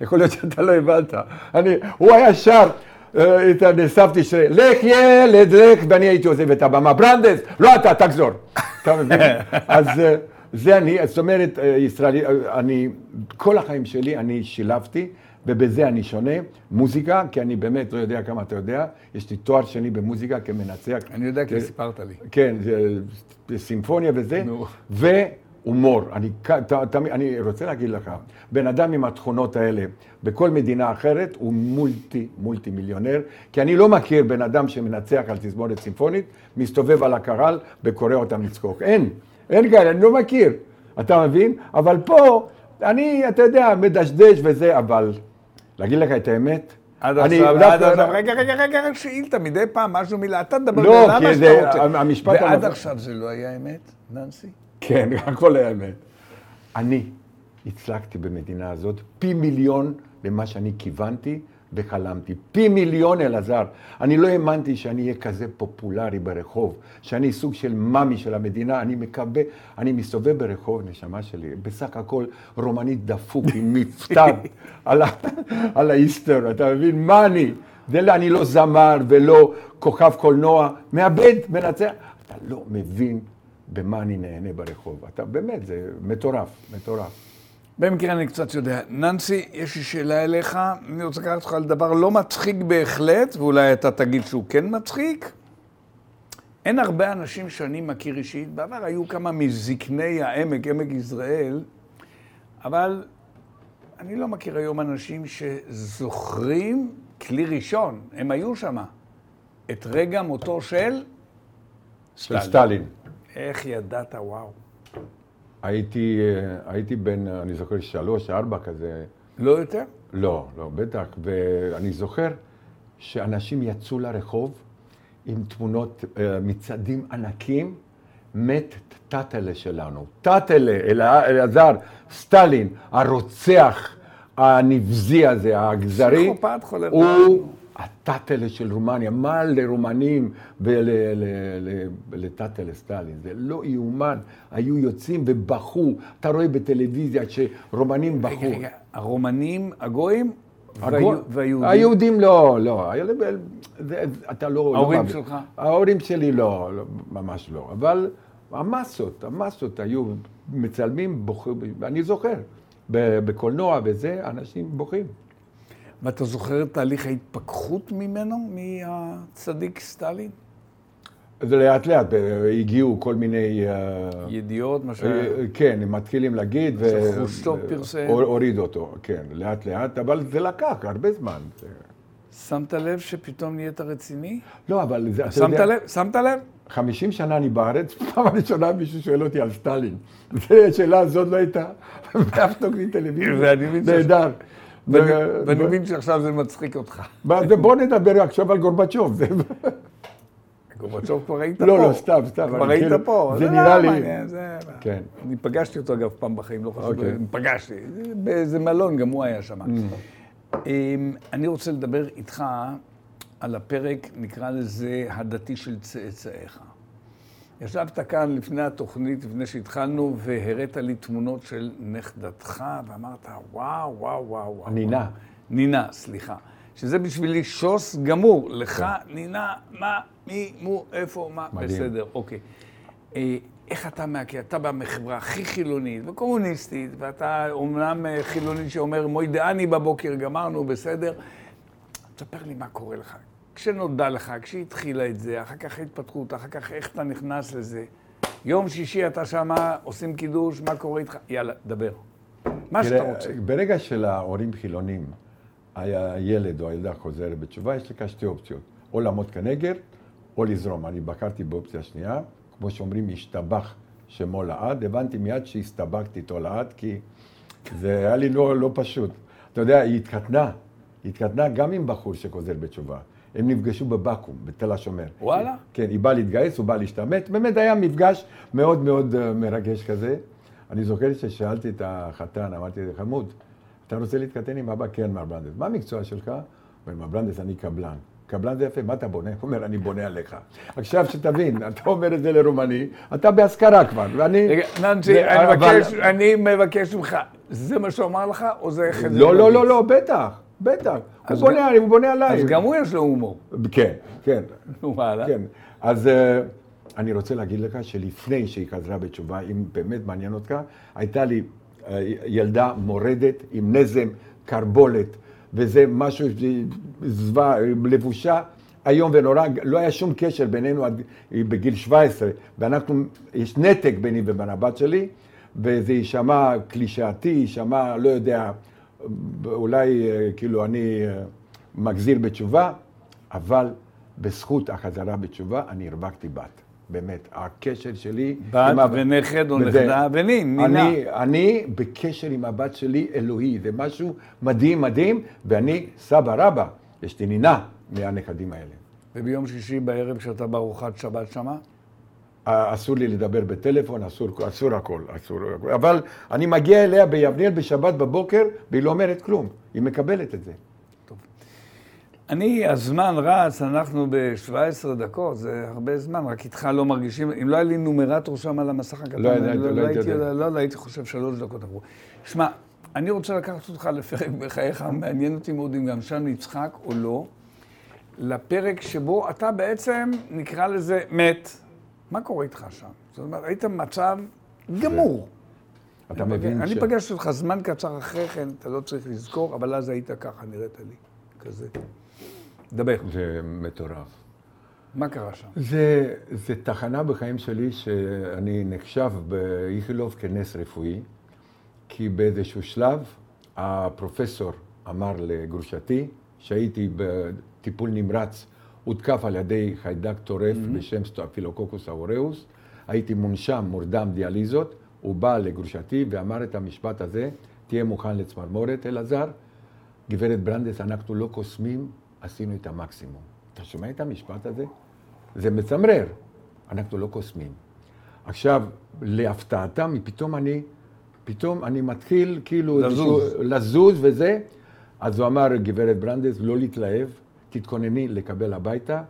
יכול להיות שאתה לא הבנת. אני, הוא היה שר, אה, את הנאספתי של לך ילד, לך, ואני הייתי עוזב את הבמה. ברנדס, לא אתה, תחזור. אתה מבין? אז אה, זה אני, זאת אומרת, אה, ישראלי, אה, אני, כל החיים שלי אני שילבתי, ובזה אני שונה. מוזיקה, כי אני באמת לא יודע כמה אתה יודע, יש לי תואר שני במוזיקה כמנצח. אני יודע כי סיפרת לי. כן, סימפוניה וזה, נו. והומור. אני, כ- ת- תמיד- אני רוצה להגיד לך, בן אדם עם התכונות האלה, בכל מדינה אחרת, הוא מולטי, מולטי מיליונר, כי אני לא מכיר בן אדם שמנצח על תזמורת סימפונית, מסתובב על הקהל וקורא אותם לצחוק. אין, אין כאלה, אני לא מכיר, אתה מבין? אבל פה, אני, אתה יודע, מדשדש וזה, אבל להגיד לך את האמת, עד עכשיו, עד עכשיו, רגע, רגע, רגע, רק שאילתה, מדי פעם משהו מילה, אתה תדבר לא, כי זה-. המשפט ועד עכשיו זה לא היה אמת, ננסי? כן, הכל האמת. אני הצלחתי במדינה הזאת פי מיליון ממה שאני כיוונתי וחלמתי. פי מיליון, אלעזר. אני לא האמנתי שאני אהיה כזה פופולרי ברחוב, שאני סוג של מאמי של המדינה. אני מקווה, אני מסתובב ברחוב, נשמה שלי, בסך הכל רומנית דפוק עם מבטא על, על האיסטר, אתה מבין? מה אני? זה לא, אני לא זמר ולא כוכב קולנוע, מאבד, מנצח. אתה לא מבין במה אני נהנה ברחוב. אתה באמת, זה מטורף, מטורף. במקרה אני קצת יודע. ננסי, יש לי שאלה אליך, אני רוצה לקחת אותך לדבר לא מצחיק בהחלט, ואולי אתה תגיד שהוא כן מצחיק. אין הרבה אנשים שאני מכיר אישית, בעבר היו כמה מזקני העמק, עמק יזרעאל, אבל אני לא מכיר היום אנשים שזוכרים כלי ראשון, הם היו שם, את רגע מותו של של סטלין. איך ידעת, וואו. הייתי, אה, הייתי בן, אני זוכר, שלוש, ארבע כזה. לא יותר? לא, לא, בטח. ואני זוכר שאנשים יצאו לרחוב עם תמונות, אה, מצעדים ענקים, מת טאטלה שלנו. טאטלה, אלע- אלעזר, סטלין, הרוצח הנבזי הזה, האכזרי, פסיכופת חולה הוא. הטאטלה של רומניה. מה לרומנים ולטאטלה סטלין? זה לא יאומן. היו יוצאים ובכו. אתה רואה בטלוויזיה שרומנים בכו. רגע, רגע, הרומנים, הגויים הגו- והיו- והיהודים? היהודים לא, לא. זה- אתה לא... ההורים לא, שלך? ההורים שלי לא, לא, ממש לא. אבל המסות, המסות היו מצלמים, בוכים, אני זוכר, בקולנוע וזה, אנשים בוכים. ואתה זוכר את תהליך ההתפכחות ממנו, מהצדיק סטלין? זה לאט לאט, ב- הגיעו כל מיני... אה, ידיעות, מה ש... אה, כן, הם מתחילים להגיד, שחרושצ'וב פרסם. הוריד אותו, כן, לאט לאט, אבל זה לקח הרבה זמן. שמת לב שפתאום נהיית רציני? לא, אבל זה, שמת יודע, לב? שמת לב? 50 שנה אני בארץ, פעם ראשונה מישהו שואל אותי על סטלין. השאלה הזאת לא הייתה באף תוכנית טלוויזיה. נהדר. ואני מבין שעכשיו זה מצחיק אותך. בוא נדבר עכשיו על גורבצ'וב. גורבצ'וב כבר היית פה. לא, לא, סתם, סתם. כבר היית כאילו- פה. זה לא נראה לי... כן. אני פגשתי אותו אגב פעם בחיים, לא חשוב, אוקיי. פגשתי. באיזה מלון, גם הוא היה שם. Mm. אמ, אני רוצה לדבר איתך על הפרק, נקרא לזה, הדתי של צאצאיך. ישבת כאן לפני התוכנית, לפני שהתחלנו, והראת לי תמונות של נכדתך, ואמרת, וואו, וואו, וואו, וואו. נינה. נינה, סליחה. שזה בשבילי שוס גמור. לך, נינה, מה, מי, מו, איפה, מה, מדהים. בסדר, אוקיי. אה, איך אתה מהקהילה? אתה בא מחברה הכי חילונית וקומוניסטית, ואתה אומנם אה, חילוני שאומר מוידעני בבוקר, גמרנו, בסדר. תספר לי מה קורה לך. כשנודע לך, כשהתחילה את זה, אחר כך ההתפתחות, אחר כך איך אתה נכנס לזה. יום שישי אתה שמה, עושים קידוש, מה קורה איתך? יאללה, דבר. מה שאתה רוצה. ברגע שלהורים חילונים, הילד או הילדה חוזרת בתשובה, יש לך שתי אופציות. או לעמוד כנגד, או לזרום. אני בחרתי באופציה שנייה. כמו שאומרים, השתבח שמו לעד. הבנתי מיד שהסתבכתי איתו לעד, כי זה היה לי לא, לא פשוט. אתה יודע, היא התחתנה. היא התחתנה גם עם בחור שחוזר בתשובה. הם נפגשו בבקו"ם, בתל השומר. וואלה? כן, היא באה להתגייס, הוא בא להשתמט. באמת היה מפגש מאוד מאוד אה, מרגש כזה. אני זוכר ששאלתי את החתן, אמרתי לו, חמוד, אתה רוצה להתחתן עם אבא? כן, מר ברנדס. מה המקצוע שלך? הוא אומר, מר ברנדס, אני קבלן. קבלן זה יפה, מה אתה בונה? הוא אומר, אני בונה עליך. עכשיו, שתבין, אתה אומר את זה לרומני, אתה בהשכרה כבר, ואני... רגע, ננסי, זה- אני מבקש, ממך, זה מה שהוא אמר לך, או זה לא, לא, לא? לא, בטח, בטח. הוא בונה, הוא בונה עליי. אז גם הוא יש לו הומור. כן, כן. נו, וואלה. כן. אז אה, אני רוצה להגיד לך שלפני שהיא חזרה בתשובה, אם באמת מעניין אותך, הייתה לי אה, ילדה מורדת עם נזם, קרבולת, וזה משהו, זוועה, לבושה איום ונורא, לא היה שום קשר בינינו עד היא בגיל 17, ואנחנו, יש נתק ביני ובין הבת שלי, וזה יישמע קלישאתי, יישמע, לא יודע, אולי אה, כאילו אני אה, מחזיר בתשובה, אבל בזכות החזרה בתשובה אני הרווחתי בת. באמת, הקשר שלי... בת ונכד או נכדה ונין, נינה. אני, אני בקשר עם הבת שלי אלוהי, זה משהו מדהים מדהים, ואני סבא רבא, יש לי נינה מהנכדים האלה. וביום שישי בערב כשאתה בארוחת שבת שמה? אסור לי לדבר בטלפון, אסור, אסור הכל, אסור הכל. אבל אני מגיע אליה ביבנאל בשבת בבוקר, והיא לא אומרת כלום, היא מקבלת את זה. אני, הזמן רץ, אנחנו ב-17 דקות, זה הרבה זמן, רק איתך לא מרגישים, אם לא היה לי נומרטור שם על המסך הקטן, לא, אני לא, לא הייתי הייתי לא, לא הייתי חושב שלוש דקות עברו. שמע, אני רוצה לקחת אותך לפרק בחייך, מעניין אותי מאוד אם גם שם נצחק או לא, לפרק שבו אתה בעצם, נקרא לזה, מת. מה קורה איתך שם? זאת אומרת, היית במצב גמור. אתה מבין ש... אני פגשתי אותך זמן קצר אחרי כן, אתה לא צריך לזכור, אבל אז היית ככה, נראית לי, כזה. דבר, זה מטורף. מה קרה שם? זה, זה תחנה בחיים שלי שאני נחשב באיכילוב כנס רפואי, כי באיזשהו שלב הפרופסור אמר לגרושתי, שהייתי בטיפול נמרץ, הותקף על ידי חיידק טורף mm-hmm. בשם סטאפילוקוקוס אוראוס, הייתי מונשם, מורדם דיאליזות, הוא בא לגרושתי ואמר את המשפט הזה, תהיה מוכן לצמרמורת, אלעזר. גברת ברנדס, אנחנו לא קוסמים, עשינו את המקסימום. אתה שומע את המשפט הזה? זה מצמרר. אנחנו לא קוסמים. עכשיו, להפתעתם, פתאום אני, פתאום אני מתחיל כאילו... לזוז. לזוז וזה. אז הוא אמר, גברת ברנדס, לא להתלהב, תתכונני לקבל הביתה.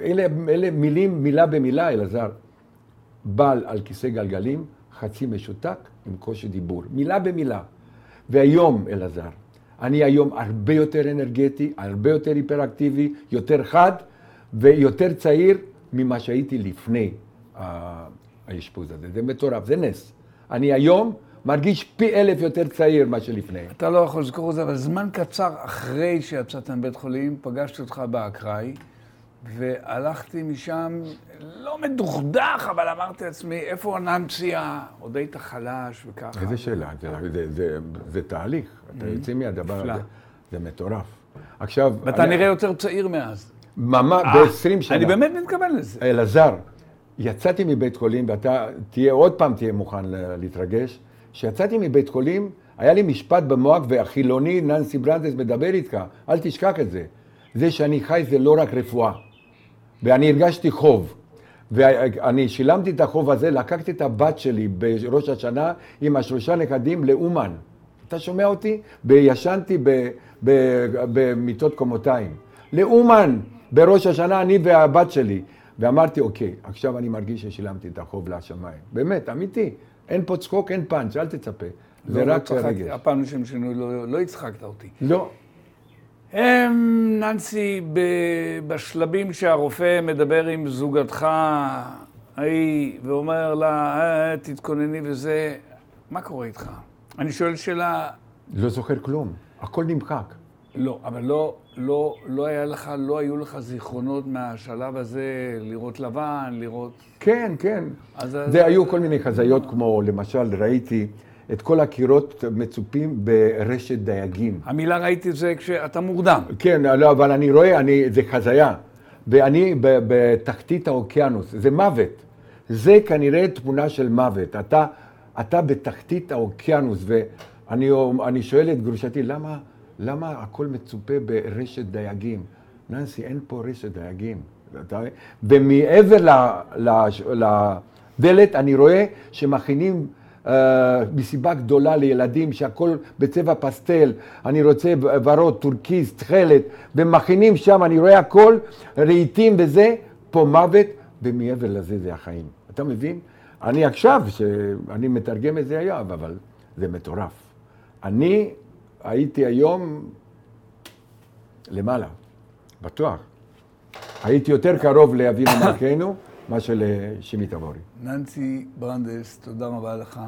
אלה, אלה מילים, מילה במילה, אלעזר. בעל על כיסא גלגלים, חצי משותק, עם קושי דיבור. מילה במילה. והיום, אלעזר, אני היום הרבה יותר אנרגטי, הרבה יותר היפראקטיבי, יותר חד ויותר צעיר ממה שהייתי לפני האשפוז הזה. זה מטורף, זה נס. אני היום מרגיש פי אלף יותר צעיר ממה שלפני. אתה לא יכול לזכור את זה, אבל זמן קצר אחרי שיצאת מבית חולים, פגשתי אותך באקראי, והלכתי משם, לא מדוכדך, אבל אמרתי לעצמי, איפה ננסיה? עוד היית חלש וככה. איזה שאלה, זה, זה, זה, זה תהליך. אתה יוצא מהדבר. הזה, זה מטורף. עכשיו... ואתה אני- נראה יותר צעיר מאז. ממש, אה, ב-20 שנה. אני באמת מתכוון לזה. אלעזר, יצאתי מבית חולים, ואתה תהיה, עוד פעם תהיה מוכן להתרגש. כשיצאתי מבית חולים, היה לי משפט במוח, והחילוני ננסי ברנדס מדבר איתך, אל תשכח את זה. זה שאני חי זה לא רק רפואה. ואני הרגשתי חוב. ואני שילמתי את החוב הזה, לקחתי את הבת שלי בראש השנה עם השלושה נכדים לאומן. אתה שומע אותי? וישנתי במיטות קומותיים. לאומן, בראש השנה, אני והבת שלי. ואמרתי, אוקיי, עכשיו אני מרגיש ששילמתי את החוב לשמיים. באמת, אמיתי. אין פה צחוק, אין פאנץ', אל תצפה. זה לא, לא רק רגש. הפעם לשם שינוי לא, לא הצחקת אותי. לא. הם, ננסי, בשלבים שהרופא מדבר עם זוגתך ההיא ואומר לה, אה, תתכונני וזה, מה קורה איתך? אני שואל שאלה, לא זוכר כלום. הכל נמחק. לא, אבל לא, לא, לא היה לך, לא היו לך זיכרונות מהשלב הזה, לראות לבן, לראות... כן, כן. אז- זה היו כל מיני חזיות, כמו למשל ראיתי את כל הקירות מצופים ברשת דייגים. המילה ראיתי זה כשאתה מורדם. כן, לא, אבל אני רואה, אני, זה חזיה. ואני בתחתית האוקיינוס, זה מוות. זה כנראה תמונה של מוות. אתה, אתה בתחתית האוקיינוס, ואני אני שואל את גרושתי, למה, למה הכל מצופה ברשת דייגים? ננסי, אין פה רשת דייגים. ומעבר לדלת אני רואה שמכינים אה, מסיבה גדולה לילדים שהכל בצבע פסטל, אני רוצה ורוד, טורקיז, תכלת, ומכינים שם, אני רואה הכל, רהיטים וזה, פה מוות, ומעבר לזה זה החיים. אתה מבין? אני עכשיו, שאני מתרגם את זה היום, אבל זה מטורף. אני הייתי היום למעלה, בטוח. הייתי יותר קרוב לאבינו מלכנו מאשר לשימי תבורי. ננסי ברנדס, תודה רבה לך.